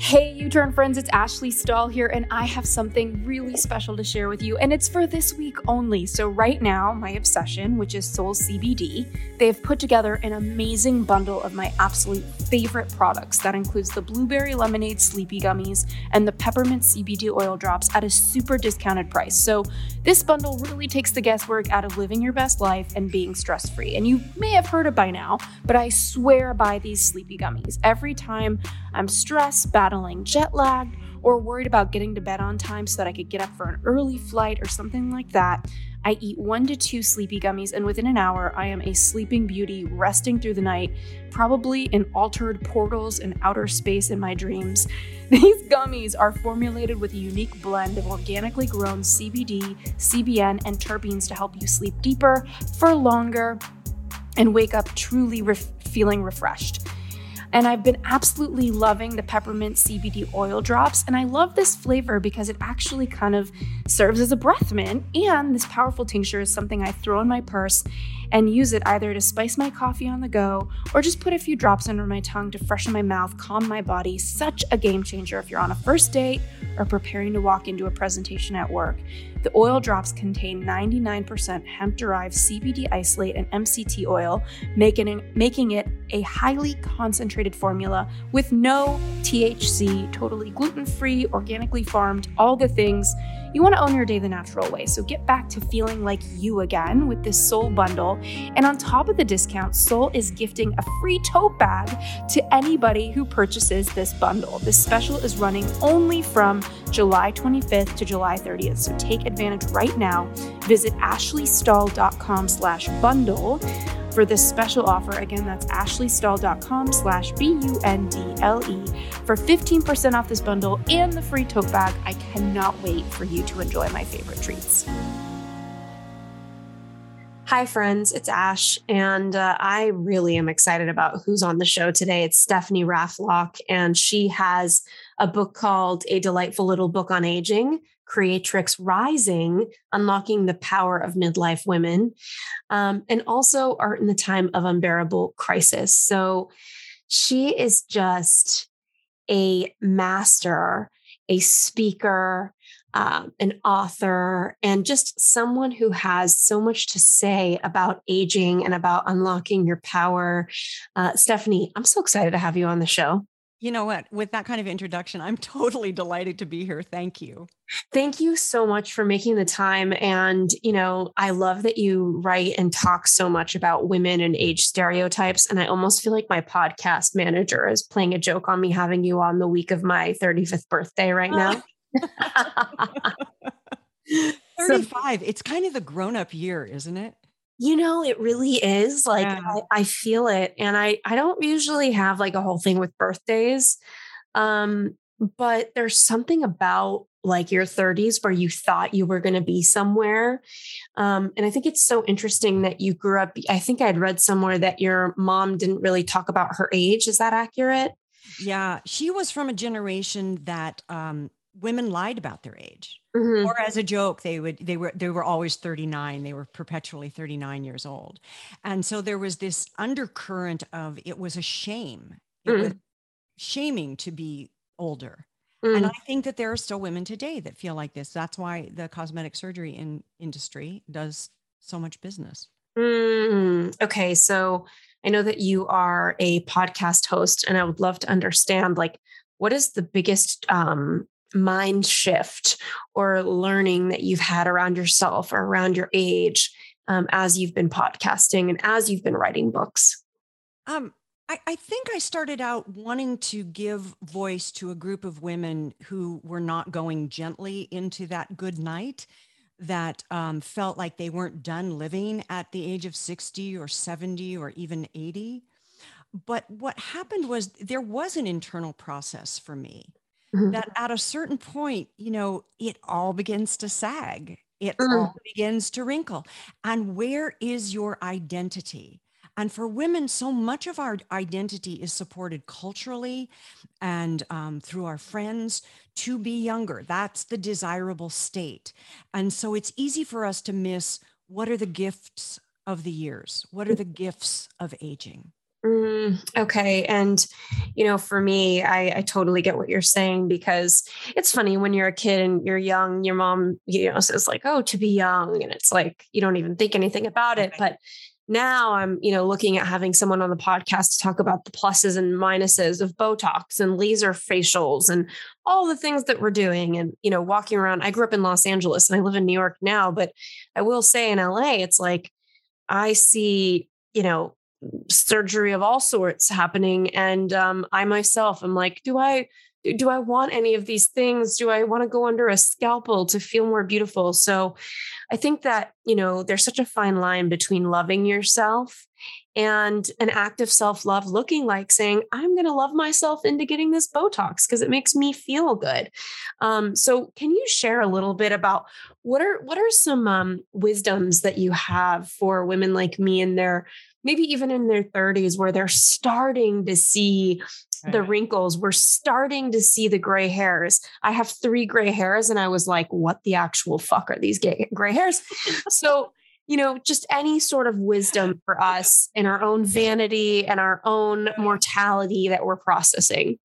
Hey, U Turn friends, it's Ashley Stahl here, and I have something really special to share with you, and it's for this week only. So, right now, my obsession, which is Soul CBD, they've put together an amazing bundle of my absolute favorite products that includes the blueberry lemonade Sleepi gummies and the peppermint CBD oil drops at a super discounted price. So, this bundle really takes the guesswork out of living your best life and being stress free. And you may have heard it by now, but I swear by these Sleepi gummies. Every time I'm stressed, battling jet lag, or worried about getting to bed on time so that I could get up for an early flight or something like that, I eat one to two Sleepi gummies, and within an hour, I am a sleeping beauty resting through the night, probably in altered portals and outer space in my dreams. These gummies are formulated with a unique blend of organically grown CBD, CBN, and terpenes to help you sleep deeper, for longer, and wake up truly re- feeling refreshed. And I've been absolutely loving the peppermint CBD oil drops. And I love this flavor because it actually kind of serves as a breath mint. And this powerful tincture is something I throw in my purse and use it either to spice my coffee on the go or just put a few drops under my tongue to freshen my mouth, calm my body. Such a game changer if you're on a first date or preparing to walk into a presentation at work. The oil drops contain 99% hemp derived CBD isolate and MCT oil, making it, making it a highly concentrated formula with no THC, totally gluten free, organically farmed, all the things. You want to own your day the natural way, so get back to feeling like you again with this Soul bundle. And on top of the discount, Soul is gifting a free tote bag to anybody who purchases this bundle. This special is running only from July 25th to July 30th, so take advantage right now. Visit ashleystahl.com slash bundle for this special offer. Again, that's ashleystahl.com slash B-U-N-D-L-E for 15% off this bundle and the free tote bag. I cannot wait for you to enjoy my favorite treats. Hi, friends. It's Ash, and uh, I really am excited about who's on the show today. It's Stephanie Raffelock, and she has a book called A Delightful Little Book on Aging Creatrix Rising, Unlocking the Power of Midlife Women, um, and also Art in the Time of Unbearable Crisis. So she is just a master, a speaker, um, an author, and just someone who has so much to say about aging and about unlocking your power. Uh, Stephanie, I'm so excited to have you on the show. You know what? With that kind of introduction, I'm totally delighted to be here. Thank you. Thank you so much for making the time. And, you know, I love that you write and talk so much about women and age stereotypes. And I almost feel like my podcast manager is playing a joke on me having you on the week of my 35th birthday right now. 35. So, it's kind of the grown up year, isn't it? You know, it really is. Like yeah. I, I, feel it. And I I don't usually have like a whole thing with birthdays. Um, but there's something about like your 30s where you thought you were going to be somewhere. Um, and I think it's so interesting that you grew up. I think I'd read somewhere that your mom didn't really talk about her age. Is that accurate? Yeah, she was from a generation that um, women lied about their age mm-hmm. or as a joke they would they were they were always 39 they were perpetually 39 years old and so there was this undercurrent of it was a shame it mm-hmm. was shaming to be older mm-hmm. and i think that there are still women today that feel like this that's why the cosmetic surgery in industry does so much business mm, okay so i know that you are a podcast host and i would love to understand like what is the biggest um, mind shift or learning that you've had around yourself or around your age um, as you've been podcasting and as you've been writing books? Um, I, I think I started out wanting to give voice to a group of women who were not going gently into that good night that um, felt like they weren't done living at the age of 60 or 70 or even 80. But what happened was there was an internal process for me mm-hmm. that at a certain point, you know, it all begins to sag. It mm-hmm. all begins to wrinkle. And where is your identity? And for women, so much of our identity is supported culturally and um, through our friends to be younger. That's the desirable state. And so it's easy for us to miss what are the gifts of the years? What are the gifts of aging? Mm, okay. And, you know, for me, I, I totally get what you're saying because it's funny when you're a kid and you're young, your mom, you know, says like, oh, to be young. And it's like, you don't even think anything about it. But now I'm, you know, looking at having someone on the podcast to talk about the pluses and minuses of Botox and laser facials and all the things that we're doing. And, you know, walking around, I grew up in Los Angeles and I live in New York now, but I will say in LA, it's like I see, you know, surgery of all sorts happening. And um, I myself am like, do I do I want any of these things? Do I want to go under a scalpel to feel more beautiful? So I think that, you know, there's such a fine line between loving yourself and an act of self love looking like saying, I'm going to love myself into getting this Botox because it makes me feel good. Um, so, can you share a little bit about what are what are some um, wisdoms that you have for women like me in their maybe even in their 30s where they're starting to see the wrinkles. We're starting to see the gray hairs. I have three gray hairs, and I was like, what the actual fuck are these gray hairs? so, you know, just any sort of wisdom for us in our own vanity and our own mortality that we're processing.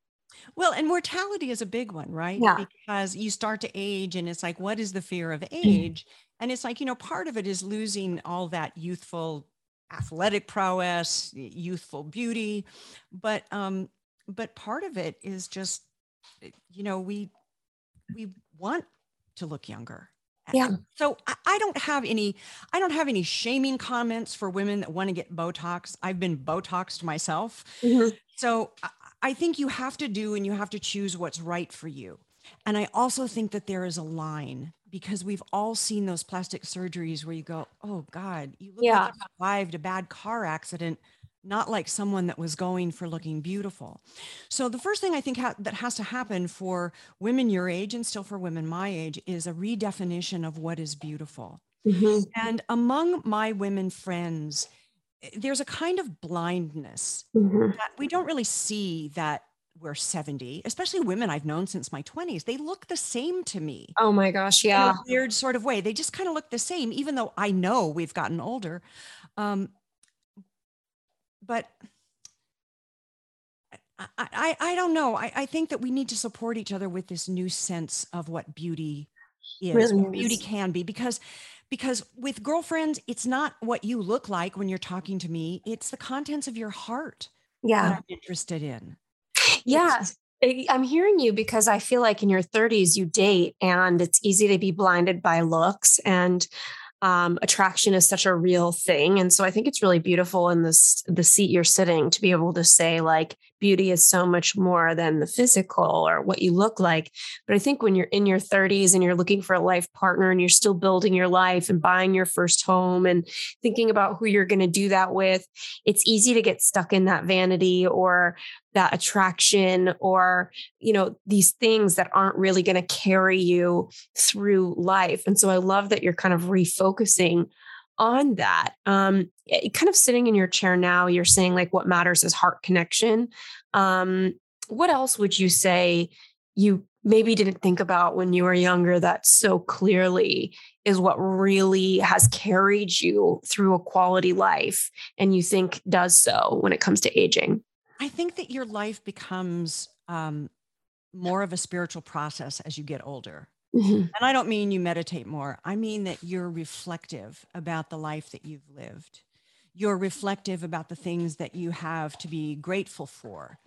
Well, and mortality is a big one, right? Yeah. Because you start to age, and it's like, what is the fear of Mm-hmm. age? And it's like, you know, part of it is losing all that youthful athletic prowess, youthful beauty. But um, but part of it is just you know we we want to look younger Yeah. so I, I don't have any i don't have any shaming comments for women that want to get botox i've been botoxed myself Mhm. so I, I think you have to do and you have to choose what's right for you and i also think that there is a line because we've all seen those plastic surgeries where you go oh god you look Yeah. like you survived a bad car accident not like someone that was going for looking beautiful. So the first thing I think ha- that has to happen for women your age and still for women my age is a redefinition of what is beautiful. Mhm. And among my women friends, eh, there's a kind of blindness Mhm. that we don't really see that we're 70, especially women I've known since my 20s. They look the same to me Oh my gosh. in Yeah. a weird sort of way. They just kind of look the same, even though I know we've gotten older. Um, but I, I, I don't know. I, I think that we need to support each other with this new sense of what beauty is, Really what beauty can be, because because with girlfriends, it's not what you look like when you're talking to me. It's the contents of your heart that Yeah. I'm interested in. Yeah. I- I'm hearing you because I feel like in your 30s you date and it's easy to be blinded by looks and um, attraction is such a real thing. And so I think it's really beautiful in this the seat you're sitting to be able to say like beauty is so much more than the physical or what you look like. But I think when you're in your 30s and you're looking for a life partner and you're still building your life and buying your first home and thinking about who you're going to do that with, it's easy to get stuck in that vanity or that attraction or you know these things that aren't really going to carry you through life and so i love that you're kind of refocusing on that um kind of sitting in your chair now you're saying like what matters is heart connection um what else would you say you maybe didn't think about when you were younger that so clearly is what really has carried you through a quality life and you think does so when it comes to aging I think that your life becomes um, more of a spiritual process as you get older. Mhm. And I don't mean you meditate more. I mean that you're reflective about the life that you've lived. You're reflective about the things that you have to be grateful for.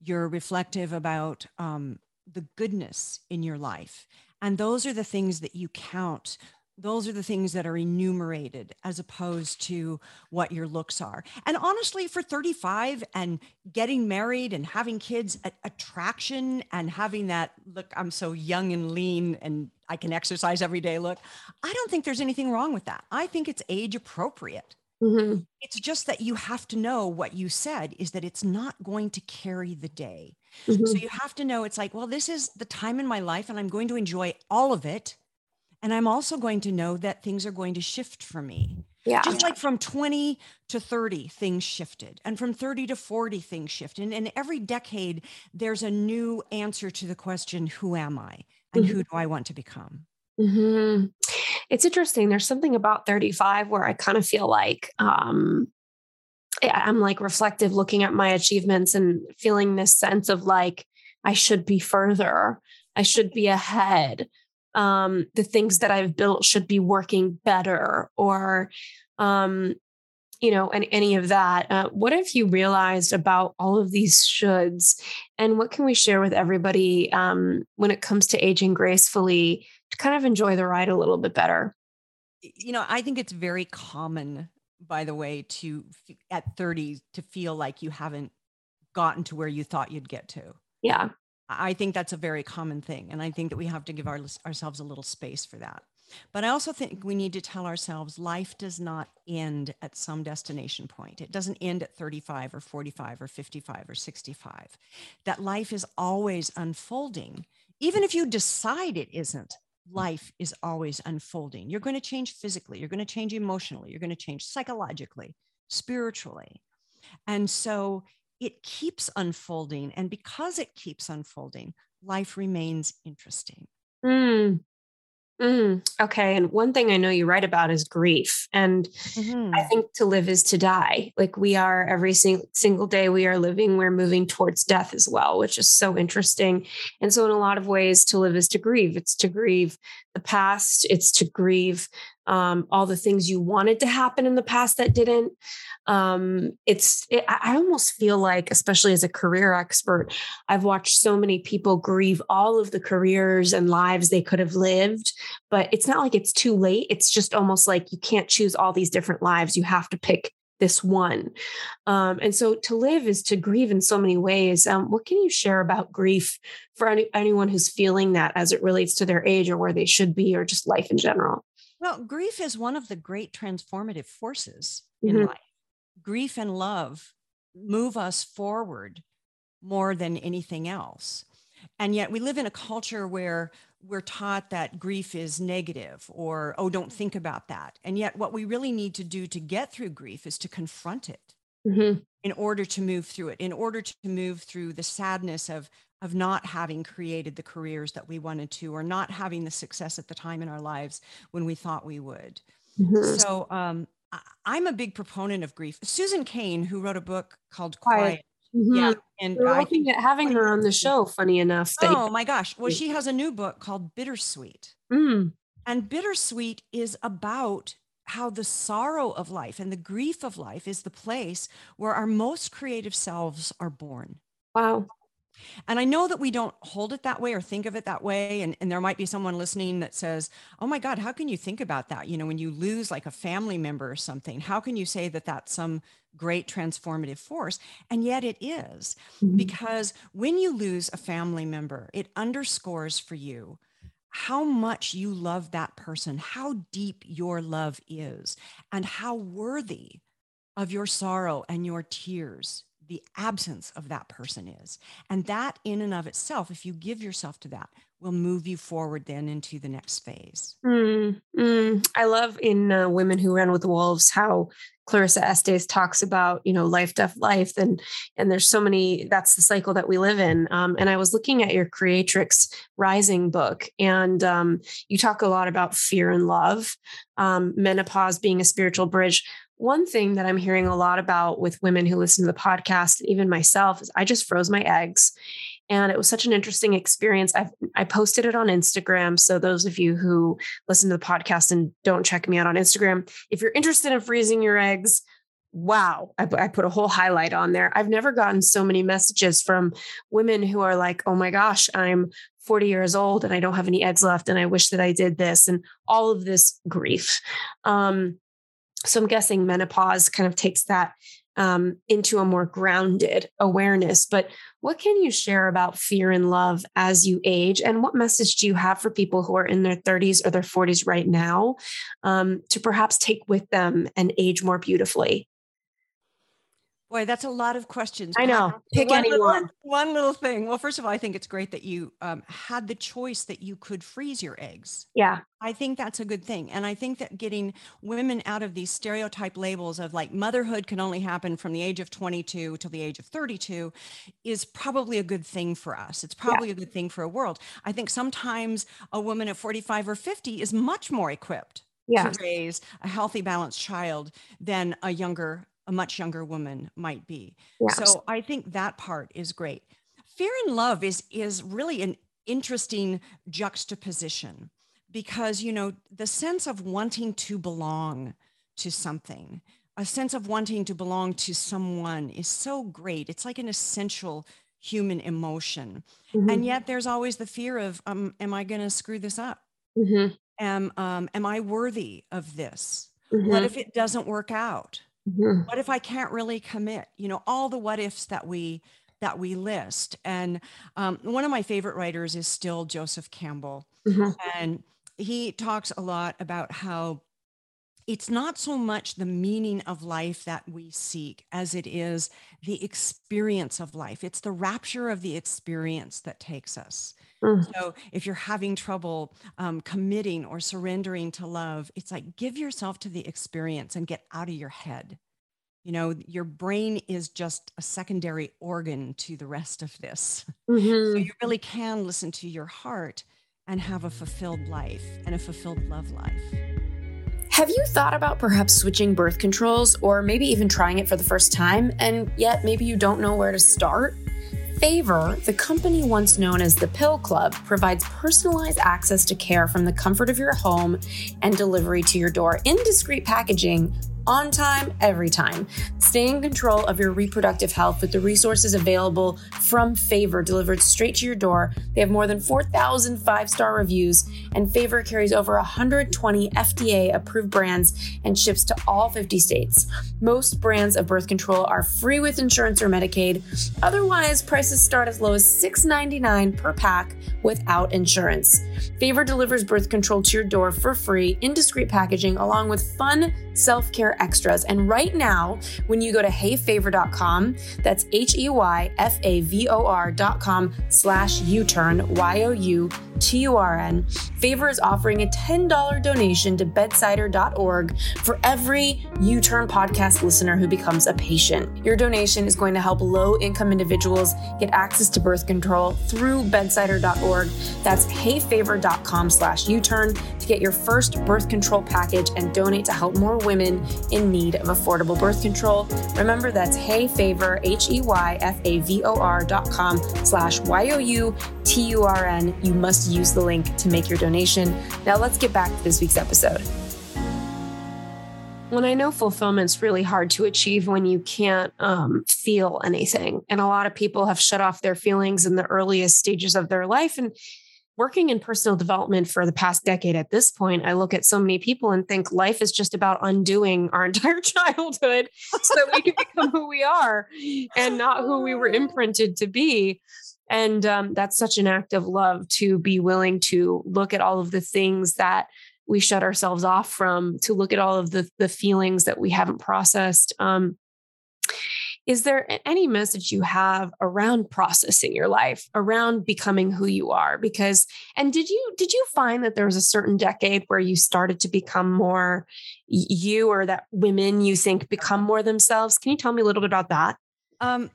You're reflective about um, the goodness in your life. And those are the things that you count. Those are the things that are enumerated as opposed to what your looks are. And honestly, for 35 and getting married and having kids, attraction and having that look, I'm so young and lean and I can exercise every day look, I don't think there's anything wrong with that. I think it's age appropriate. Mhm. It's just that you have to know what you said is that it's not going to carry the day. Mhm. So you have to know it's like, well, this is the time in my life and I'm going to enjoy all of it. And I'm also going to know that things are going to shift for me. Yeah. Just like from 20 to 30, things shifted. And from 30 to 40, things shifted. And, and every decade, there's a new answer to the question, who am I? And Mhm. who do I want to become? hmm It's interesting. There's something about 35 where I kind of feel like um, I'm like reflective looking at my achievements and feeling this sense of like, I should be further, I should be ahead. Um, the things that I've built should be working better, or, um, you know, and any of that. Uh, what have you realized about all of these shoulds, and what can we share with everybody um, when it comes to aging gracefully to kind of enjoy the ride a little bit better? You know, I think it's very common by the way, to at 30 to feel like you haven't gotten to where you thought you'd get to. Yeah. I think that's a very common thing. And I think that we have to give our, ourselves a little space for that. But I also think we need to tell ourselves life does not end at some destination point. It doesn't end at 35 or 45 or 55 or 65. That life is always unfolding. Even if you decide it isn't, life is always unfolding. You're going to change physically, you're going to change emotionally, you're going to change psychologically, spiritually. And so it keeps unfolding. And because it keeps unfolding, life remains interesting. Mm. Mm, okay. And one thing I know you write about is grief. And mm-hmm. I think to live is to die. Like we are every sing- single day we are living, we're moving towards death as well, which is so interesting. And so, in a lot of ways, to live is to grieve. It's to grieve the past, it's to grieve um, all the things you wanted to happen in the past that didn't. Um, it's, it, I almost feel like, especially as a career expert, I've watched so many people grieve all of the careers and lives they could have lived, but it's not like it's too late. It's just almost like you can't choose all these different lives. You have to pick this one. Um, and so to live is to grieve in so many ways. Um, what can you share about grief for any, anyone who's feeling that as it relates to their age or where they should be or just life in general? Well, grief is one of the great transformative forces mm-hmm. in life. Grief and love move us forward more than anything else. And yet we live in a culture where we're taught that grief is negative or, oh, don't think about that. And yet what we really need to do to get through grief is to confront it mm-hmm. in order to move through it, in order to move through the sadness of of not having created the careers that we wanted to or not having the success at the time in our lives when we thought we would. Mm-hmm. So um, I, am a big proponent of grief. Susan Cain, who wrote a book called Quiet. Mm-hmm. Yeah, and We're I think having her on the show. Funny enough. oh my gosh! Well, she has a new book called Bittersweet, mm. and Bittersweet is about how the sorrow of life and the grief of life is the place where our most creative selves are born. Wow. And I know that we don't hold it that way or think of it that way. And, and there might be someone listening that says, Oh my God, how can you think about that? You know, when you lose like a family member or something, how can you say that that's some great transformative force? And yet it is, mm-hmm. because when you lose a family member, it underscores for you how much you love that person, how deep your love is, and how worthy of your sorrow and your tears the absence of that person is. And that, in and of itself, if you give yourself to that, will move you forward then into the next phase. Mm, mm. I love in uh, Women Who Ran with Wolves how Clarissa Estes talks about, you know, life, death, life, and and there's so many. That's the cycle that we live in. Um, and I was looking at your Creatrix Rising book, and um, you talk a lot about fear and love, um, menopause being a spiritual bridge one thing that I'm hearing a lot about with women who listen to the podcast, and even myself, is I just froze my eggs. And it was such an interesting experience. I I posted it on Instagram. So those of you who listen to the podcast and don't check me out on Instagram, if you're interested in freezing your eggs, wow, I, I put a whole highlight on there. I've never gotten so many messages from women who are like, "Oh my gosh, I'm 40 years old and I don't have any eggs left, and I wish that I did this," and all of this grief. Um, so I'm guessing menopause kind of takes that um, into a more grounded awareness. But what can you share about fear and love as you age? And what message do you have for people who are in their 30s or their 40s right now um, to perhaps take with them and age more beautifully? Boy, that's a lot of questions. I know. Pick one anyone. Little, one little thing. Well, first of all, I think it's great that you um, had the choice that you could freeze your eggs. Yeah. I think that's a good thing. And I think that getting women out of these stereotype labels of like motherhood can only happen from the age of 22 till the age of 32 is probably a good thing for us. It's probably yeah. a good thing for a world. I think sometimes a woman at 45 or 50 is much more equipped yeah. to raise a healthy, balanced child than a younger a much younger woman might be. So I think that part is great. Fear and love is is really an interesting juxtaposition because you know the sense of wanting to belong to something a sense of wanting to belong to someone is so great it's like an essential human emotion mm-hmm. and yet there's always the fear of um, am i going to screw this up mm-hmm. am, um, am i worthy of this mm-hmm. what if it doesn't work out mm-hmm. what if i can't really commit you know all the what ifs that we that we list and um, one of my favorite writers is still joseph campbell mm-hmm. and he talks a lot about how it's not so much the meaning of life that we seek as it is the experience of life. It's the rapture of the experience that takes us. Mm. So if you're having trouble um, committing or surrendering to love, it's like give yourself to the experience and get out of your head. You know, your brain is just a secondary organ to the rest of this. Mm-hmm. So you really can listen to your heart and have a fulfilled life and a fulfilled love life. Have you thought about perhaps switching birth controls or maybe even trying it for the first time and yet maybe you don't know where to start? Favor, the company once known as the Pill Club, provides personalized access to care from the comfort of your home and delivery to your door. In discreet packaging on time, every time. Stay in control of your reproductive health with the resources available from Favor delivered straight to your door. They have more than 4,000 five star reviews, and Favor carries over 120 FDA approved brands and ships to all 50 states. Most brands of birth control are free with insurance or Medicaid. Otherwise, prices start as low as $6.99 per pack without insurance. Favor delivers birth control to your door for free in discreet packaging, along with fun self care extras. And right now, when you go to heyfavor.com, that's H E Y F A V O R.com slash U turn, Y O U T U R N, Favor is offering a $10 donation to bedsider.org for every U Turn podcast listener who becomes a patient. Your donation is going to help low income individuals get access to birth control through bedsider.org. That's heyfavor.com slash U turn to get your first birth control package and donate to help more women in need of affordable birth control. Remember, that's heyfavor, H E Y F A V O R dot com slash Y O U T U R N. You must use the link to make your donation. Now, let's get back to this week's episode. When I know fulfillment's really hard to achieve when you can't um, feel anything. And a lot of people have shut off their feelings in the earliest stages of their life. And working in personal development for the past decade at this point, I look at so many people and think life is just about undoing our entire childhood so that we can become who we are and not who we were imprinted to be. And um, that's such an act of love to be willing to look at all of the things that we shut ourselves off from, to look at all of the, the feelings that we haven't processed. Um, is there any message you have around processing your life around becoming who you are? Because and did you did you find that there was a certain decade where you started to become more you or that women you think become more themselves? Can you tell me a little bit about that? Um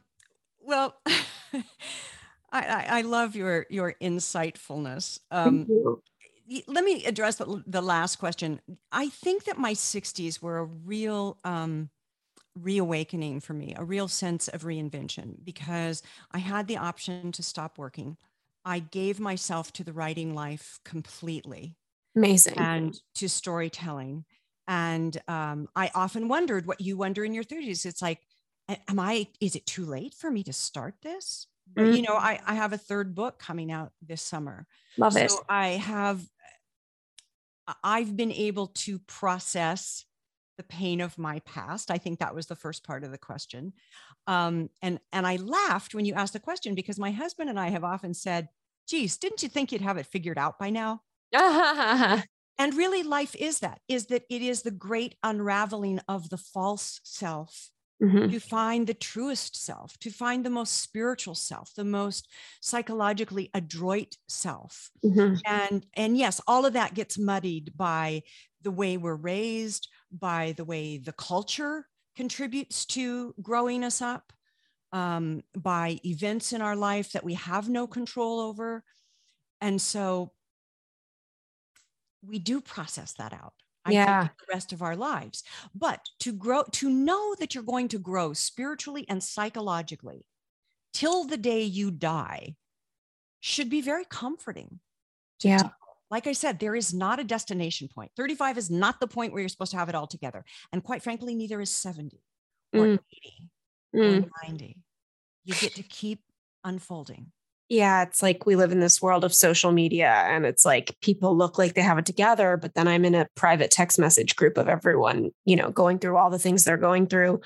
well I, I love your your insightfulness um, let me address the, the last question i think that my 60s were a real um, reawakening for me, a real sense of reinvention because I had the option to stop working. I gave myself to the writing life completely. Amazing. And to storytelling. And um, I often wondered what you wonder in your 30s. It's like, am I, is it too late for me to start this? Mm-hmm. You know, I, I have a third book coming out this summer. Love so it. I have, I've been able to process the pain of my past. I think that was the first part of the question. Um, and and I laughed when you asked the question because my husband and I have often said, "Geez, didn't you think you'd have it figured out by now?" and really, life is that: is that it is the great unraveling of the false self mm-hmm. to find the truest self, to find the most spiritual self, the most psychologically adroit self. Mm-hmm. And and yes, all of that gets muddied by the way we're raised, by the way the culture contributes to growing us up, um, by events in our life that we have no control over. And so we do process that out. I Yeah. think, the rest of our lives. But to grow, to know that you're going to grow spiritually and psychologically till the day you die should be very comforting. Yeah. people. Like I said, there is not a destination point. 35 is not the point where you're supposed to have it all together. And quite frankly, neither is 70 or Mm. 80 Mm. or 90. You get to keep unfolding. Yeah, it's like we live in this world of social media and it's like people look like they have it together, but then I'm in a private text message group of everyone, you know, going through all the things they're going through.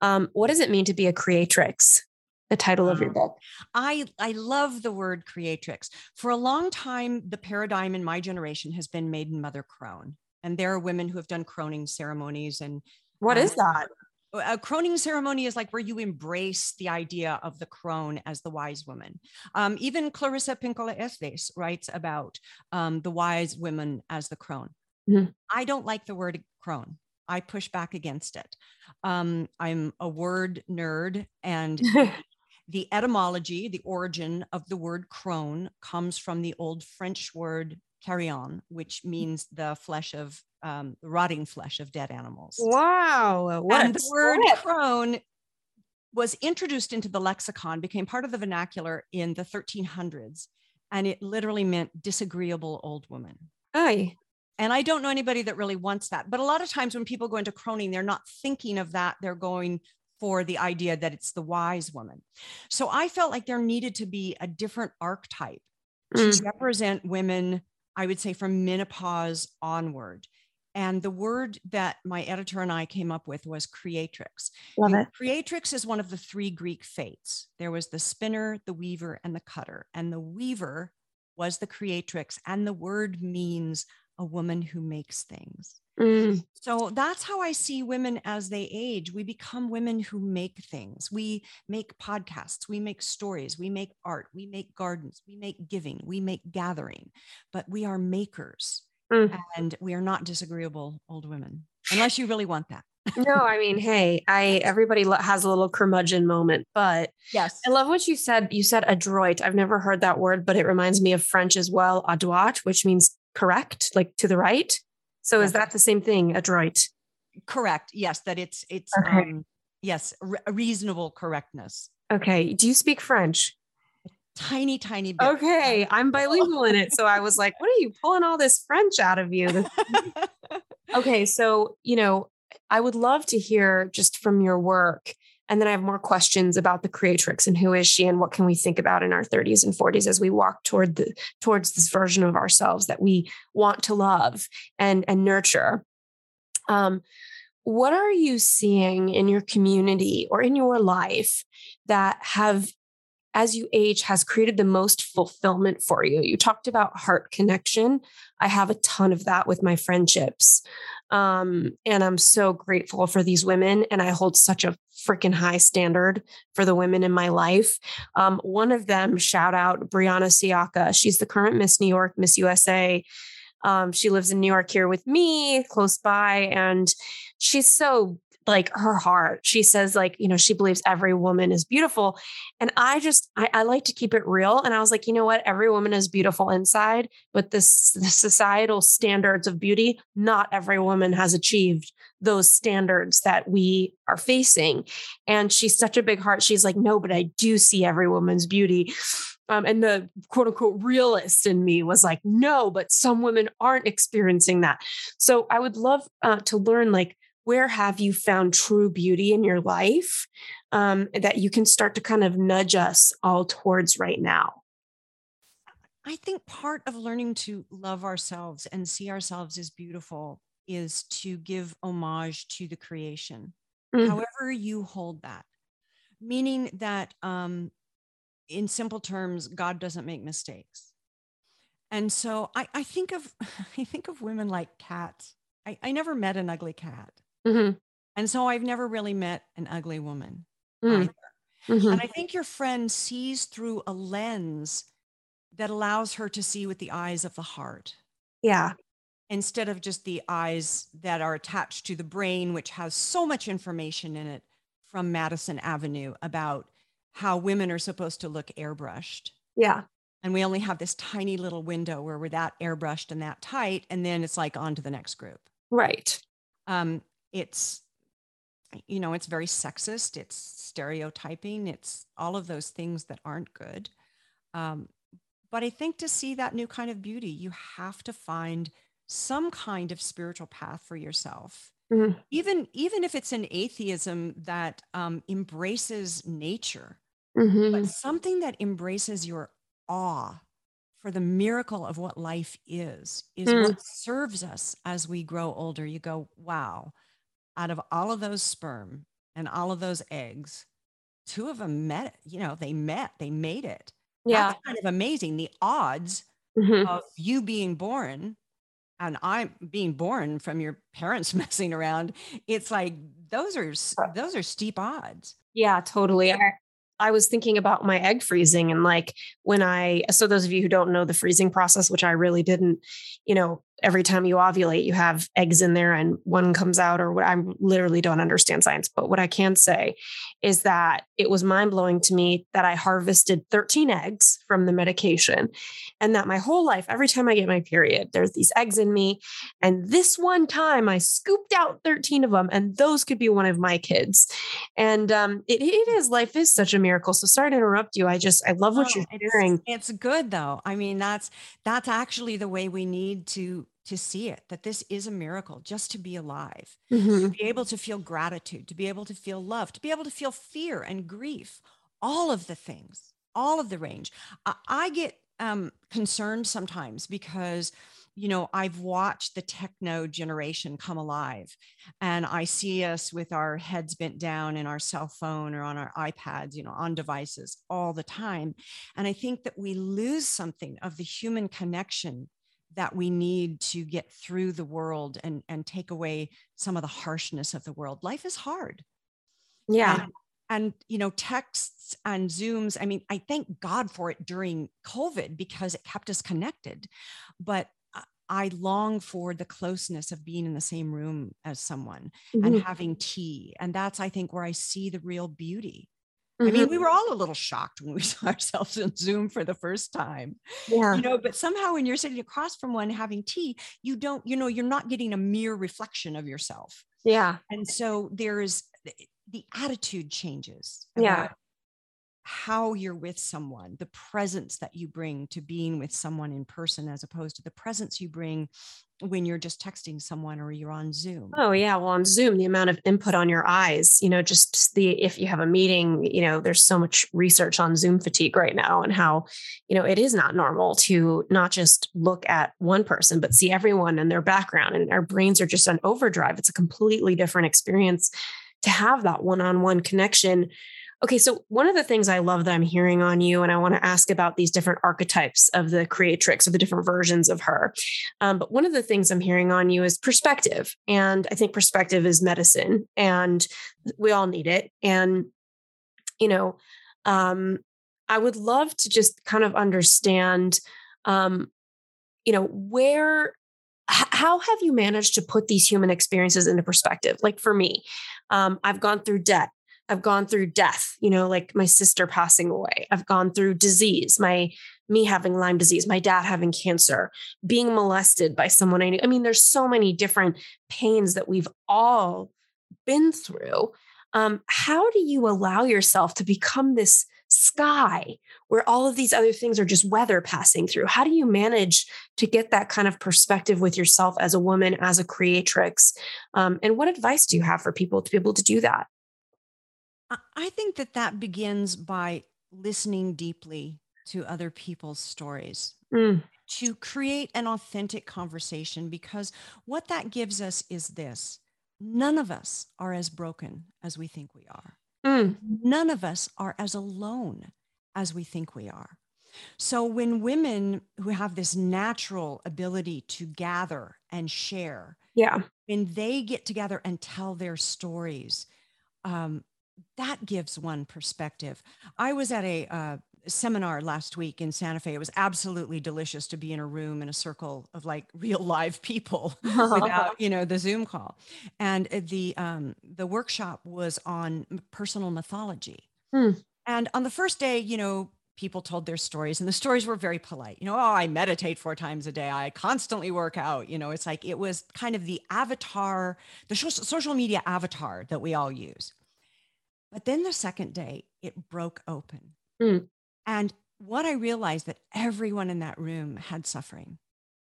Um, what does it mean to be a creatrix? The title of your book. I I love the word creatrix. For a long time, the paradigm in my generation has been maiden mother crone. And there are women who have done croning ceremonies. And What um, is that? A croning ceremony is like where you embrace the idea of the crone as the wise woman. Um, even Clarissa Pinkola Estes writes about um, the wise women as the crone. Mhm. I don't like the word crone. I push back against it. Um, I'm a word nerd, and the etymology, the origin of the word crone comes from the old French word carrion, which means the flesh of um, rotting flesh of dead animals. wow. And the word crone was introduced into the lexicon, became part of the vernacular in the 1300s, and it literally meant disagreeable old woman. Aye. And I don't know anybody that really wants that. But a lot of times when people go into croning, they're not thinking of that. They're going for the idea that it's the wise woman. So I felt like there needed to be a different archetype to Mm. represent women, I would say from menopause onward. And the word that my editor and I came up with was creatrix. Love it. Creatrix is one of the three Greek fates. There was the spinner, the weaver, and the cutter. And the weaver was the creatrix. And the word means a woman who makes things. Mm. So that's how I see women as they age. We become women who make things. We make podcasts, we make stories, we make art, we make gardens, we make giving, we make gathering, but we are makers Mm. and we are not disagreeable old women, unless you really want that. no, I mean, hey, I everybody has a little curmudgeon moment, but Yes. I love what you said. You said adroit. I've never heard that word, but it reminds me of French as well, adroit, which means correct, like to the right. So is that the same thing, adroit? Correct. Yes, that it's it's Okay. um yes, re- reasonable correctness. Okay. Do you speak French? Tiny, tiny bit. Okay. I'm bilingual in it. So I was like, what are you pulling all this French out of you? Okay. So, you know, I would love to hear just from your work. And then I have more questions about the creatrix and who is she and what can we think about in our 30s and 40s as we walk toward the towards this version of ourselves that we want to love and and nurture. Um, what are you seeing in your community or in your life that have as you age has created the most fulfillment for you? You talked about heart connection. I have a ton of that with my friendships um, and i'm so grateful for these women and i hold such a freaking high standard for the women in my life. Um, one of them shout out brianna siaka. She's the current miss new york miss usa um, she lives in New York here with me, close by, and she's so like her heart. She says, like, you know, she believes every woman is beautiful. And I just, I, I like to keep it real. And I was like, you know what? Every woman is beautiful inside, but this the societal standards of beauty, not every woman has achieved those standards that we are facing. And she's such a big heart. She's like, no, but I do see every woman's beauty. Um, and the quote unquote realist in me was like, no, but some women aren't experiencing that. So I would love uh, to learn, like, where have you found true beauty in your life um, that you can start to kind of nudge us all towards right now? I think part of learning to love ourselves and see ourselves as beautiful is to give homage to the creation, Mm. however you hold that. Meaning that, um, in simple terms, God doesn't make mistakes. And so I, I think of I think of women like cats. I, I never met an ugly cat. Mhm. And so I've never really met an ugly woman. Mm. either. Mhm. And I think your friend sees through a lens that allows her to see with the eyes of the heart Yeah. instead of just the eyes that are attached to the brain, which has so much information in it from Madison Avenue about how women are supposed to look airbrushed. Yeah. And we only have this tiny little window where we're that airbrushed and that tight. And then it's like on to the next group. Right. Um, it's you know it's very sexist it's stereotyping it's all of those things that aren't good um, but i think to see that new kind of beauty you have to find some kind of spiritual path for yourself mm-hmm. even even if it's an atheism that um, embraces nature mm-hmm. but something that embraces your awe for the miracle of what life is is mm. what serves us as we grow older you go wow out of all of those sperm and all of those eggs, two of them met, you know, they met, they made it. Yeah. That's kind of amazing. The odds mm-hmm. of you being born and I'm being born from your parents messing around, it's like those are those are steep odds. Yeah, totally. I, I was thinking about my egg freezing and like when I so those of you who don't know the freezing process, which I really didn't, you know, every time you ovulate, you have eggs in there and one comes out, or what I literally don't understand science. But what I can say is that it was mind blowing to me that I harvested 13 eggs from the medication and that my whole life, every time I get my period, there's these eggs in me. And this one time I scooped out 13 of them, and those could be one of my kids. And um, it, it is, life is such a miracle. So sorry to interrupt you. I just, I love what oh, you're sharing. It's, it's good though. I mean, that's, that's actually the way we need to to see it that this is a miracle just to be alive mm-hmm. to be able to feel gratitude to be able to feel love to be able to feel fear and grief all of the things all of the range i, I get um, concerned sometimes because you know i've watched the techno generation come alive and i see us with our heads bent down in our cell phone or on our ipads you know on devices all the time and i think that we lose something of the human connection that we need to get through the world and and take away some of the harshness of the world. Life is hard. Yeah. And, and you know texts and zooms i mean i thank god for it during covid because it kept us connected. But I long for the closeness of being in the same room as someone mm-hmm. and having tea. And that's, I think, where I see the real beauty Mm-hmm. I mean, we mm-hmm. were all a little shocked when we saw ourselves in Zoom for the first time. Yeah. You know, but somehow when you're sitting across from one having tea, you don't, you know, you're not getting a mere reflection of yourself. Yeah. And so there's the attitude changes. Yeah. How you're with someone, the presence that you bring to being with someone in person, as opposed to the presence you bring when you're just texting someone or you're on Zoom. Oh yeah, well on Zoom the amount of input on your eyes, you know, just the if you have a meeting, you know, there's so much research on Zoom fatigue right now and how, you know, it is not normal to not just look at one person but see everyone and their background and our brains are just on overdrive. It's a completely different experience to have that one-on-one connection Okay, so one of the things I love that I'm hearing on you, and I want to ask about these different archetypes of the creatrix, of the different versions of her. Um, but one of the things I'm hearing on you is perspective. And I think perspective is medicine, and we all need it. And, you know, um, I would love to just kind of understand, um, you know, where how have you managed to put these human experiences into perspective like for me um, i've gone through debt I've gone through death, you know, like my sister passing away. I've gone through disease, my me having Lyme disease, my dad having cancer, being molested by someone I knew. I mean, there's so many different pains that we've all been through. Um, how do you allow yourself to become this sky where all of these other things are just weather passing through? How do you manage to get that kind of perspective with yourself as a woman, as a creatrix? Um, and what advice do you have for people to be able to do that? I think that that begins by listening deeply to other people's stories. Mm. To create an authentic conversation, because what that gives us is this none of us are as broken as we think we are. Mm. None of us are as alone as we think we are. So, when women who have this natural ability to gather and share, yeah, when they get together and tell their stories, um, that gives one perspective. I was at a uh, seminar last week in Santa Fe. It was absolutely delicious to be in a room in a circle of like real live people without, you know, the Zoom call. And uh, the um, the workshop was on personal mythology. Hmm. And on the first day, you know, people told their stories and the stories were very polite. You know, oh, I meditate four times a day. I constantly work out. You know, it's like it was kind of the avatar, the social media avatar that we all use. But then the second day, it broke open. Mm. And what I realized that everyone in that room had suffering.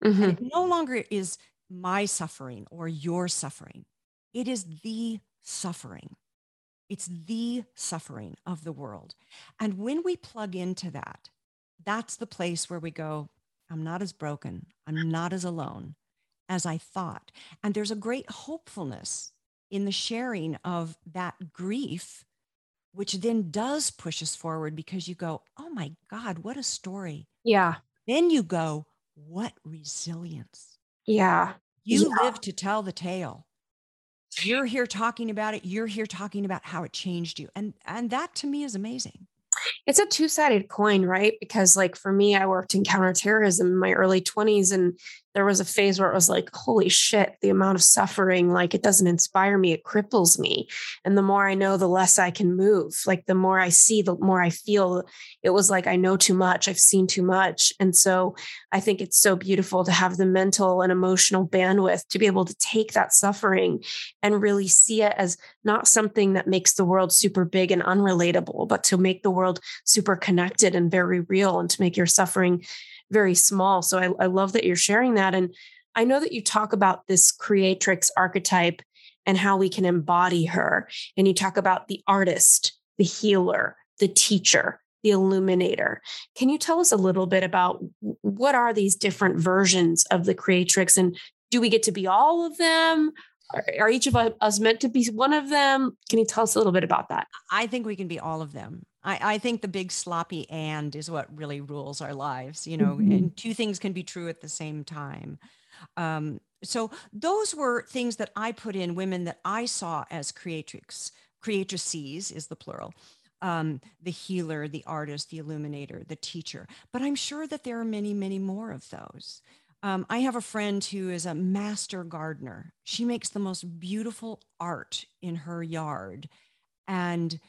Mm-hmm. And it no longer is my suffering or your suffering. It is the suffering. It's the suffering of the world. And when we plug into that, that's the place where we go, I'm not as broken, I'm not as alone as I thought. And there's a great hopefulness in the sharing of that grief, which then does push us forward because you go, oh my God, what a story. Yeah. Then you go, what resilience. Yeah. You yeah. live to tell the tale you're here talking about it you're here talking about how it changed you and and that to me is amazing it's a two-sided coin right because like for me i worked in counterterrorism in my early 20s and there was a phase where it was like, holy shit, the amount of suffering, like it doesn't inspire me, it cripples me. And the more I know, the less I can move. Like the more I see, the more I feel. It was like, I know too much, I've seen too much. And so I think it's so beautiful to have the mental and emotional bandwidth to be able to take that suffering and really see it as not something that makes the world super big and unrelatable, but to make the world super connected and very real and to make your suffering very small. So I, I love that you're sharing that. And I know that you talk about this creatrix archetype and how we can embody her. And you talk about the artist, the healer, the teacher, the illuminator. Can you tell us a little bit about what are these different versions of the creatrix and do we get to be all of them? Are, are each of us meant to be one of them? Can you tell us a little bit about that? I think we can be all of them. I, I think the big sloppy and is what really rules our lives, you know, mm-hmm. and two things can be true at the same time. Um, so those were things that I put in women that I saw as creatrix, creatrices is the plural. Um, the healer, the artist, the illuminator, the teacher. But I'm sure that there are many, many more of those. Um, I have a friend who is a master gardener. She makes the most beautiful art in her yard. And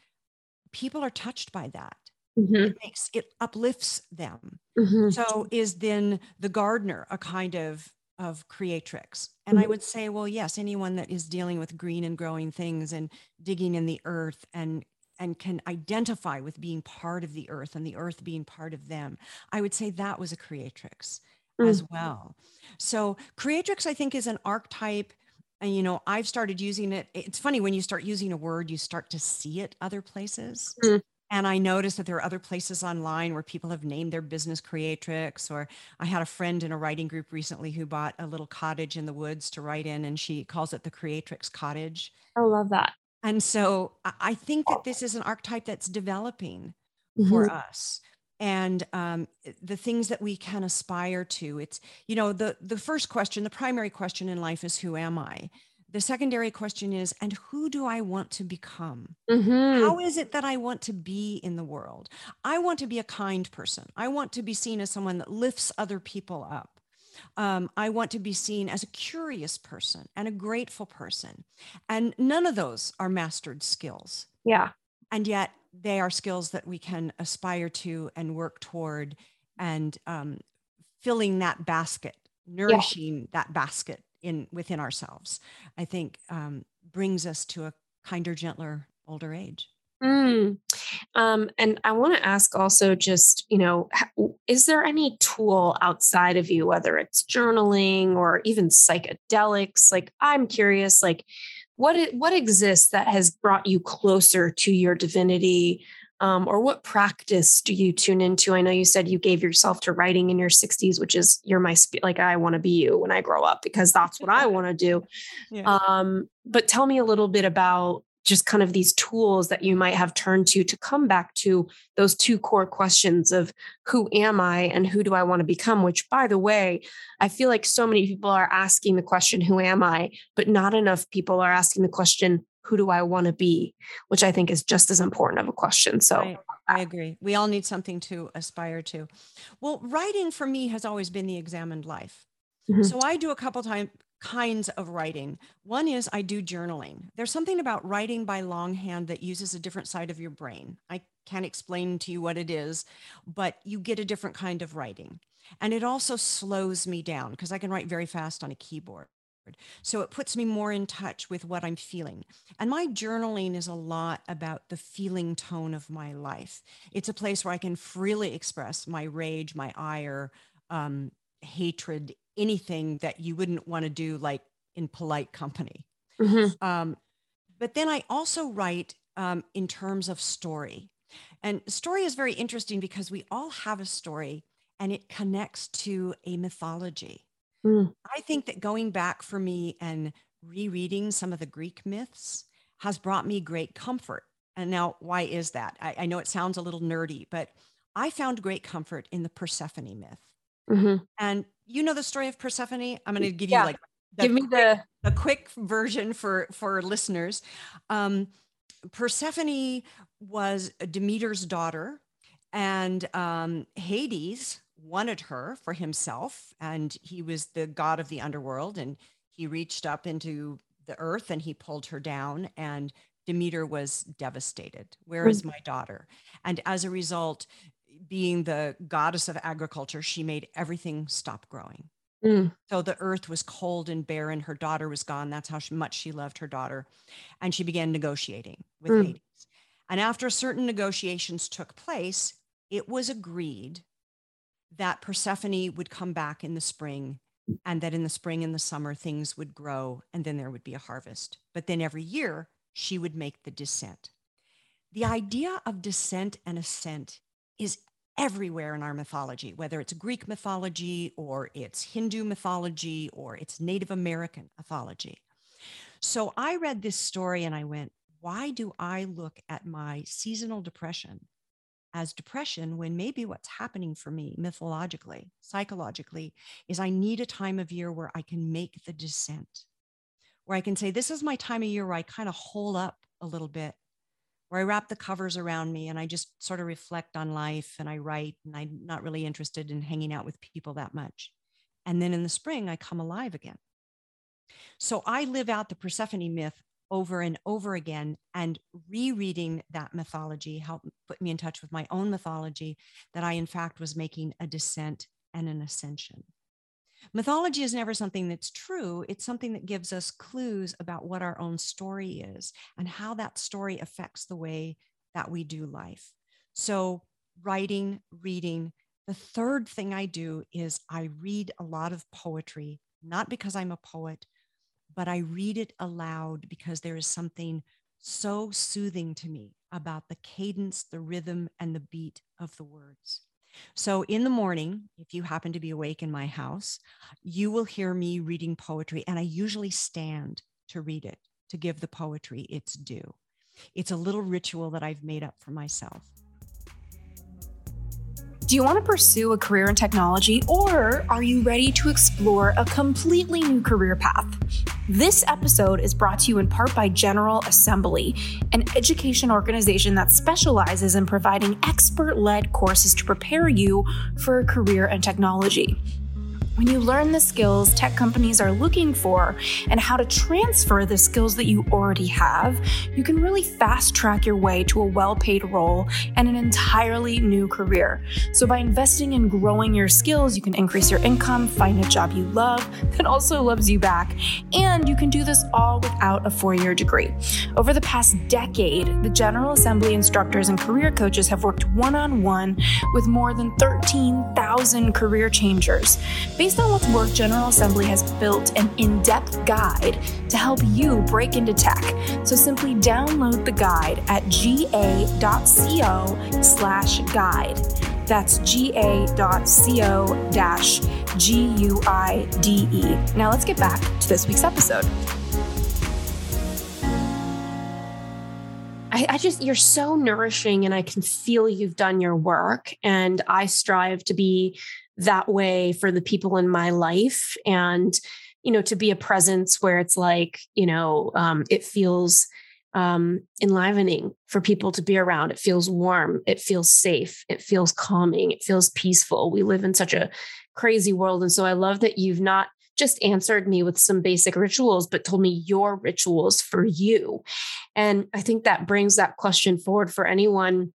people are touched by that. Mm-hmm. It makes it uplifts them. Mm-hmm. So is then the gardener a kind of of creatrix? And mm-hmm. I would say, well, yes, anyone that is dealing with green and growing things and digging in the earth and and can identify with being part of the earth and the earth being part of them. I would say that was a creatrix as mm-hmm. well. So creatrix, I think, is an archetype and you know i've started using it it's funny when you start using a word you start to see it other places. Mm. and i noticed that there are other places online where people have named their business creatrix or i had a friend in a writing group recently who bought a little cottage in the woods to write in and she calls it the creatrix cottage. I love that. And so i think that this is an archetype that's developing mm-hmm. for us and um, the things that we can aspire to. It's you know the the first question the primary question in life is who am i? The secondary question is and who do i want to become? Mm-hmm. How is it that i want to be in the world? I want to be a kind person. I want to be seen as someone that lifts other people up. Um, i want to be seen as a curious person and a grateful person. And none of those are mastered skills. Yeah. And yet they are skills that we can aspire to and work toward and um, filling that basket nourishing yeah. that basket in within ourselves i think um, brings us to a kinder gentler older age mm. um, and i want to ask also just you know is there any tool outside of you whether it's journaling or even psychedelics like i'm curious like what what exists that has brought you closer to your divinity? Um, or what practice do you tune into? I know you said you gave yourself to writing in your 60s which is you're my spe- like i want to be you when i grow up because that's what i want to do. Yeah. um, but tell me a little bit about just kind of these tools that you might have turned to to come back to those two core questions of who am I and who do I want to become? Which, by the way, I feel like so many people are asking the question, who am I? But not enough people are asking the question, who do I want to be? Which I think is just as important of a question. So I, I agree. We all need something to aspire to. Well, writing for me has always been the examined life. Mm-hmm. So I do a couple times kinds of writing. One is I do journaling. There's something about writing by longhand that uses a different side of your brain. I can't explain to you what it is, but you get a different kind of writing. And it also slows me down because I can write very fast on a keyboard. So it puts me more in touch with what I'm feeling. And my journaling is a lot about the feeling tone of my life. It's a place where I can freely express my rage, my ire, um, hatred, anything that you wouldn't want to do like in polite company. Mm-hmm. Um, but then I also write um, in terms of story. And story is very interesting because we all have a story and it connects to a mythology. Mm. I think that going back for me and rereading some of the Greek myths has brought me great comfort. And now, why is that? I, I know it sounds a little nerdy, but I found great comfort in the Persephone myth. Mm-hmm. And you know the story of Persephone. I'm going to give yeah. you like give me the a quick version for for listeners. Um, Persephone was Demeter's daughter, and um, Hades wanted her for himself, and he was the god of the underworld, and he reached up into the earth and he pulled her down, and Demeter was devastated. Where is mm. my daughter? And as a result, being the goddess of agriculture, she made everything stop growing. Mm. So the earth was cold and barren. Her daughter was gone. That's how much she loved her daughter. And she began negotiating with mm. Hades. And after certain negotiations took place, it was agreed that Persephone would come back in the spring and that in the spring and the summer things would grow and then there would be a harvest. But then every year she would make the descent. The idea of descent and ascent is everywhere in our mythology, whether it's Greek mythology or it's Hindu mythology or it's Native American mythology. So I read this story and I went, why do I look at my seasonal depression as depression when maybe what's happening for me mythologically, psychologically, is I need a time of year where I can make the descent, where I can say, This is my time of year where I kind of hold up a little bit where I wrap the covers around me and I just sort of reflect on life and I write and I'm not really interested in hanging out with people that much. And then in the spring, I come alive again. So I live out the Persephone myth over and over again and rereading that mythology helped put me in touch with my own mythology that I, in fact, was making a descent and an ascension. Mythology is never something that's true. It's something that gives us clues about what our own story is and how that story affects the way that we do life. So, writing, reading. The third thing I do is I read a lot of poetry, not because I'm a poet, but I read it aloud because there is something so soothing to me about the cadence, the rhythm, and the beat of the words. So in the morning, if you happen to be awake in my house, you will hear me reading poetry, and I usually stand to read it to give the poetry its due. It's a little ritual that I've made up for myself. Do you want to pursue a career in technology or are you ready to explore a completely new career path? This episode is brought to you in part by General Assembly, an education organization that specializes in providing expert led courses to prepare you for a career in technology when you learn the skills tech companies are looking for and how to transfer the skills that you already have, you can really fast track your way to a well paid role and an entirely new career. So, by investing in growing your skills, you can increase your income, find a job you love that also loves you back, and you can do this all without a four year degree. Over the past decade, the General Assembly instructors and career coaches have worked one on one with more than 13,000 career changers. Based on what's worked, General Assembly has built an in depth guide to help you break into tech. So simply download the guide at ga.co slash guide. That's ga.co dash G U I D E. Now let's get back to this week's episode. I, I, just, you're so nourishing, and I can feel you've done your work. And I strive to be that way for the people in my life. And you know to be a presence where it's like you know um, it feels um, enlivening for people to be around. It feels warm. It feels safe. It feels calming. It feels peaceful. We live in such a crazy world. And so i love that you've not just answered me with some basic rituals, but told me your rituals for you. And I think that brings that question forward for anyone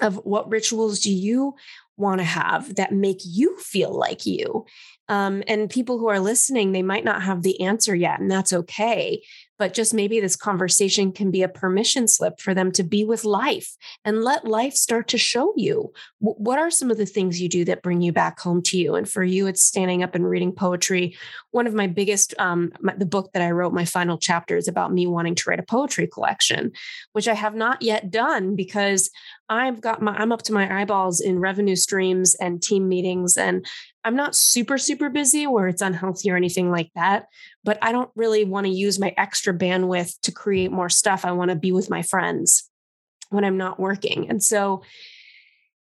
of what rituals do you want to have that make you feel like you? Um, and people who are listening, they might not have the answer yet, and that's okay but just maybe this conversation can be a permission slip for them to be with life and let life start to show you what are some of the things you do that bring you back home to you. And for you, it's standing up and reading poetry. One of my biggest, um, my, the book that I wrote, my final chapter is about me wanting to write a poetry collection, which I have not yet done because I've got my, I'm up to my eyeballs in revenue streams and team meetings. And I'm not super, super busy where it's unhealthy or anything like that, but I don't really want to use my extra bandwidth to create more stuff. I want to be with my friends when I'm not working. And so,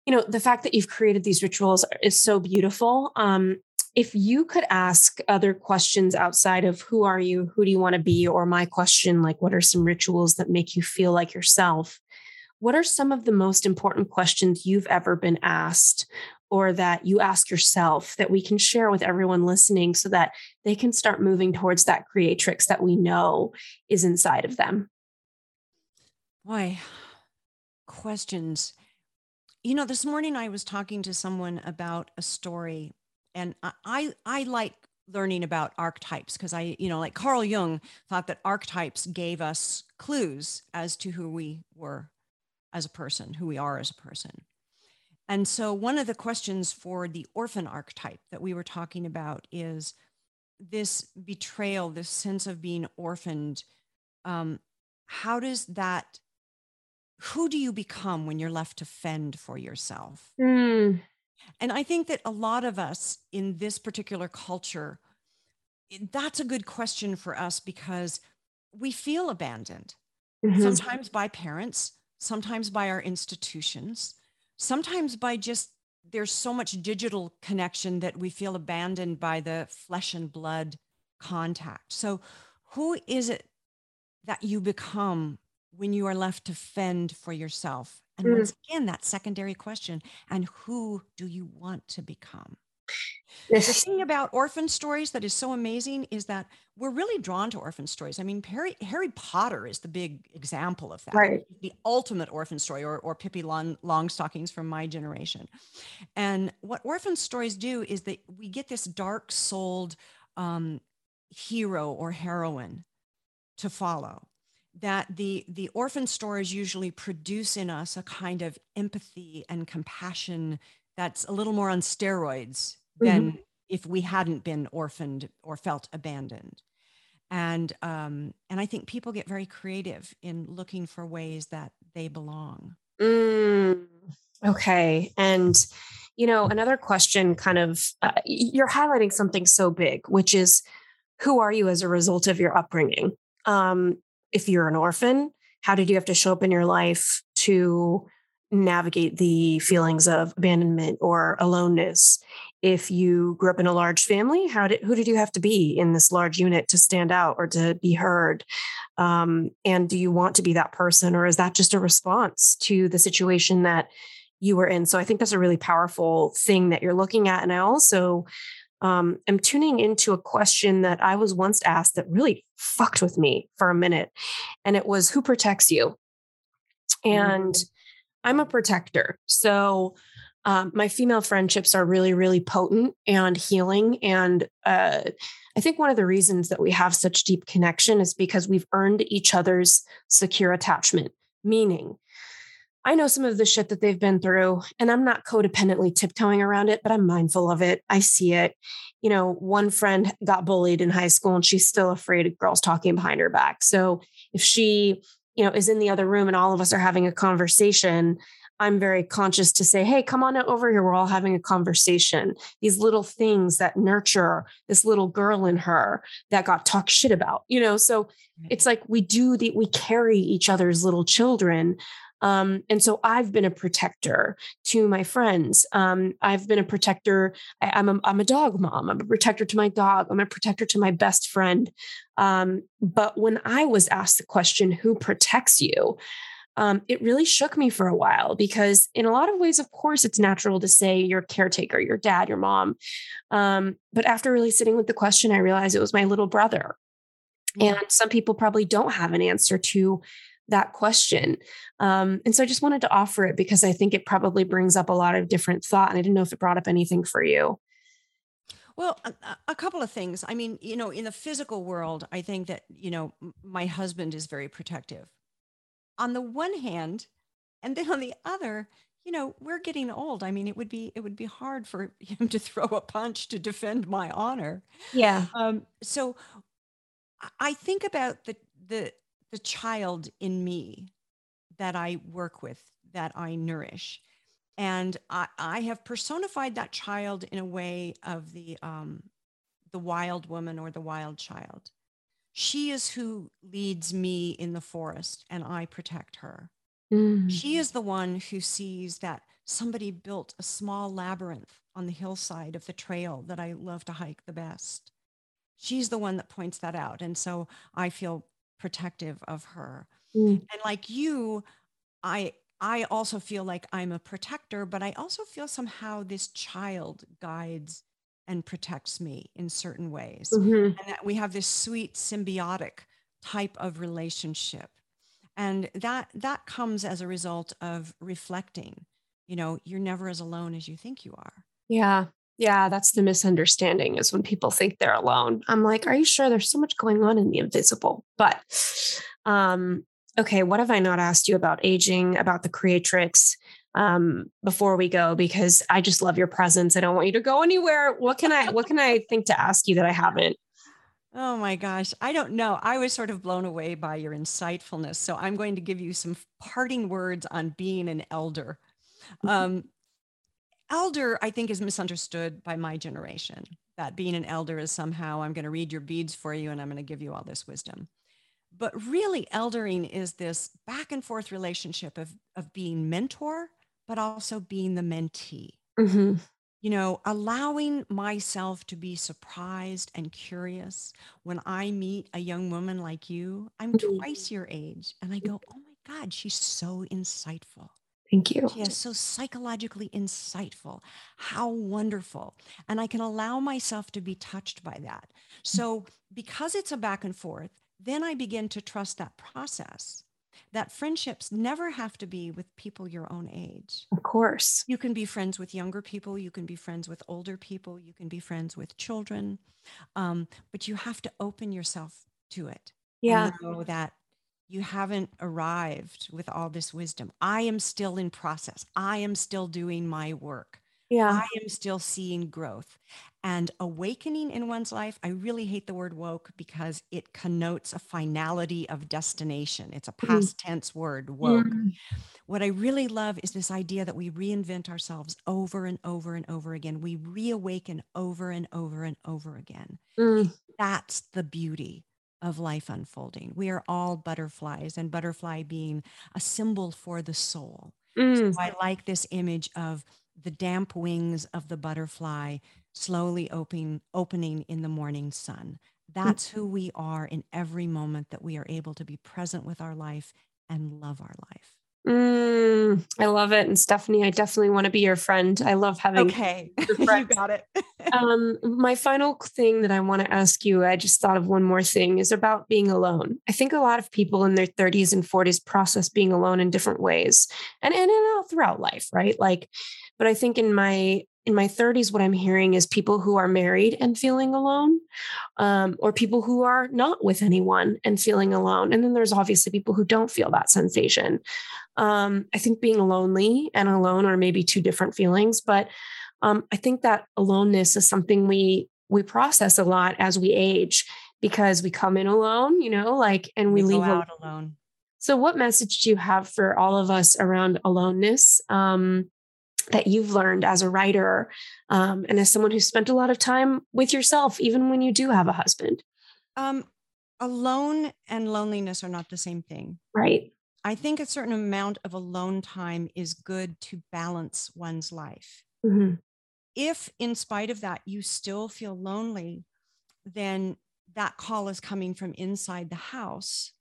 you know, the fact that you've created these rituals is so beautiful. Um, if you could ask other questions outside of who are you, who do you want to be, or my question, like, what are some rituals that make you feel like yourself? What are some of the most important questions you've ever been asked or that you ask yourself that we can share with everyone listening so that they can start moving towards that creatrix that we know is inside of them? Why? questions. You know, this morning I was talking to someone about a story, and I I, I like learning about archetypes because I, you know, like Carl Jung thought that archetypes gave us clues as to who we were as a person, who we are as a person. And so, one of the questions for the orphan archetype that we were talking about is this betrayal, this sense of being orphaned. Um, how does that, who do you become when you're left to fend for yourself? Mm. And I think that a lot of us in this particular culture, that's a good question for us because we feel abandoned, mm-hmm. sometimes by parents, sometimes by our institutions sometimes by just there's so much digital connection that we feel abandoned by the flesh and blood contact. So, who is it that you become when you are left to fend for yourself? And mm. once again, that secondary question and who do you want to become? The thing about orphan stories that is so amazing is that we're really drawn to orphan stories. I mean, Harry, Harry Potter is the big example of that. Right. The ultimate orphan story, or, or Pippi Long, Longstockings from my generation. And what orphan stories do is that we get this dark souled um, hero or heroine to follow that the the orphan stories usually produce in us a kind of empathy and compassion that's a little more on steroids than mm-hmm. if we hadn't been orphaned or felt abandoned. And um, and I think people get very creative in looking for ways that they belong. Mm, okay, and you know another question, kind of, uh, you're highlighting something so big, which is who are you as a result of your upbringing? Um, if you're an orphan, how did you have to show up in your life to navigate the feelings of abandonment or aloneness. If you grew up in a large family how did who did you have to be in this large unit to stand out or to be heard? Um, and do you want to be that person or is that just a response to the situation that you were in? So i think that's a really powerful thing that you're looking at. And i also um, am tuning into a question that i was once asked that really fucked with me for a minute and it was who protects you? And mm-hmm I'm a protector. So um, my female friendships are really, really potent and healing. And uh, I think one of the reasons that we have such deep connection is because we've earned each other's secure attachment, meaning, I know some of the shit that they've been through, and I'm not codependently tiptoeing around it, but I'm mindful of it. I see it. You know, one friend got bullied in high school and she's still afraid of girls talking behind her back. So if she you know is in the other room and all of us are having a conversation i'm very conscious to say hey come on over here. We're all having a conversation. These little things that nurture this little girl in her that got talked shit about you know? So it's like we do the we carry each other's little children um, and so I've been a protector to my friends. Um, I've been a protector. I, am a, I'm a dog mom. I'm a protector to my dog. I'm a protector to my best friend. Um, but when I was asked the question, who protects you? um, it really shook me for a while because, in a lot of ways, of course, it's natural to say your caretaker, your dad, your mom. Um, but after really sitting with the question, I realized it was my little brother. And some people probably don't have an answer to that question. Um, and so I just wanted to offer it because I think it probably brings up a lot of different thought. And I didn't know if it brought up anything for you. Well, a, a, couple of things. I mean, you know, in the physical world, I think that, you know, my husband is very protective. On the one hand, and then on the other, you know, we're getting old. I mean, it would be it would be hard for him to throw a punch to defend my honor. Yeah. Um, so I think about the the the child in me that I work with, that I nourish. And I, I have personified that child in a way of the, um, the wild woman or the wild child. She is who leads me in the forest and I protect her. Mm. She is the one who sees that somebody built a small labyrinth on the hillside of the trail that I love to hike the best. She's the one that points that out. And so I feel protective of her. Mm. And like you, I I also feel like I'm a protector, but I also feel somehow this child guides and protects me in certain ways. Mm-hmm. And that we have this sweet symbiotic type of relationship. And that that comes as a result of reflecting. You know, you're never as alone as you think you are. Yeah. Yeah, that's the misunderstanding is when people think they're alone. I'm like, are you sure there's so much going on in the invisible? But um okay, what have I not asked you about aging, about the creatrix um before we go because I just love your presence. I don't want you to go anywhere. What can I what can I think to ask you that I haven't? Oh my gosh, I don't know. I was sort of blown away by your insightfulness. So I'm going to give you some parting words on being an elder. Um, elder, I think, is misunderstood by my generation. That being an elder is somehow I'm going to read your beads for you and I'm going to give you all this wisdom. But really, eldering is this back and forth relationship of, of being mentor, but also being the mentee. Mm-hmm. You know, allowing myself to be surprised and curious when I meet a young woman like you. I'm mm-hmm. twice your age, and I go, oh my God, she's so insightful. Thank you. Yes, so psychologically insightful. How wonderful. And I can allow myself to be touched by that. So, because it's a back and forth, then I begin to trust that process. That friendships never have to be with people your own age. Of course. You can be friends with younger people, you can be friends with older people, you can be friends with children, um, but you have to open yourself to it. Yeah. know that you haven't arrived with all this wisdom. I am still in process. I am still doing my work. Yeah. I am still seeing growth and awakening in one's life. I really hate the word woke because it connotes a finality of destination. It's a mm-hmm. past mm. tense word, woke. Mm. What I really love is this idea that we reinvent ourselves over and over and over again. We reawaken over and over and over again. Mm. That's the beauty of life unfolding. We are all butterflies, and butterfly being a symbol for the soul. Mm. So I like this image of the damp wings of the butterfly slowly opening opening in the morning sun. Mm. That's who we are in every moment that we are able to be present with our life and love our life. Mm, I love it. And Stephanie, I definitely want to be your friend. I love having Okay. you got it. um, my final thing that I want to ask you, I just thought of one more thing, is about being alone. I think a lot of people in their 30s and 40s process being alone in different ways and, and, and all throughout life, right? Like, but I think in my in my 30s, what I'm hearing is people who are married and feeling alone, um, or people who are not with anyone and feeling alone. And then there's obviously people who don't feel that sensation. Um, I think being lonely and alone are maybe two different feelings, but um, I think that aloneness is something we we process a lot as we age because we come in alone, you know, like, and we, we leave out alone. So, what message do you have for all of us around aloneness? Um, that you've learned as a writer um, and as someone who spent a lot of time with yourself, even when you do have a husband? Um, alone and loneliness are not the same thing. Right. I think a certain amount of alone time is good to balance one's life. Mm-hmm. If, in spite of that, you still feel lonely, then that call is coming from inside the house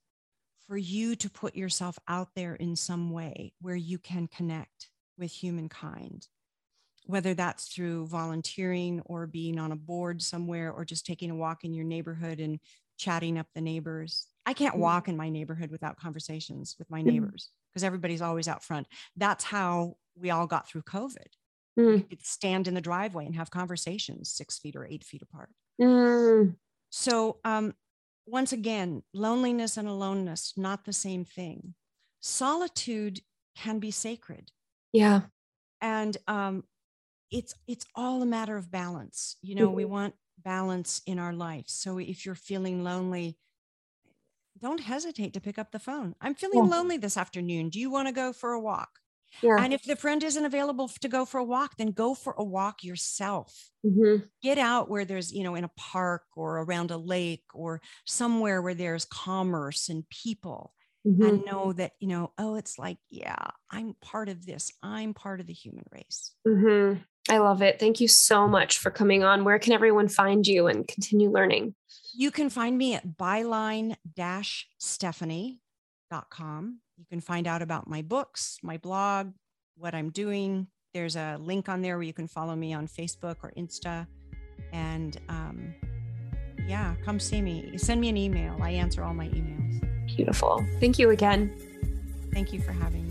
for you to put yourself out there in some way where you can connect with humankind, whether that's through volunteering or being on a board somewhere or just taking a walk in your neighborhood and chatting up the neighbors. I can't mm-hmm. walk in my neighborhood without conversations with my mm-hmm. neighbors because everybody's always out front. That's how we all got through COVID. Mm. could stand in the driveway and have conversations six feet or eight feet apart. Mm. So, um, once again, loneliness and aloneness, not the same thing. Solitude can be sacred. Yeah. And um, it's it's all a matter of balance. You know, mm-hmm. we want balance in our life. So if you're feeling lonely, don't hesitate to pick up the phone. I'm feeling yeah. lonely this afternoon. Do you want to go for a walk? Yeah. And if the friend isn't available to go for a walk, then go for a walk yourself. Mm-hmm. Get out where there's, you know, in a park or around a lake or somewhere where there's commerce and people. Mm-hmm. And know that, you know, oh, it's like, yeah, I'm part of this. I'm part of the human race. Mm-hmm. I love it. Thank you so much for coming on. Where can everyone find you and continue learning? You can find me at byline stephanie.com. You can find out about my books, my blog, what I'm doing. There's a link on there where you can follow me on Facebook or Insta. And um, yeah, come see me. Send me an email. I answer all my emails. Beautiful. Thank you again. Thank you for having me.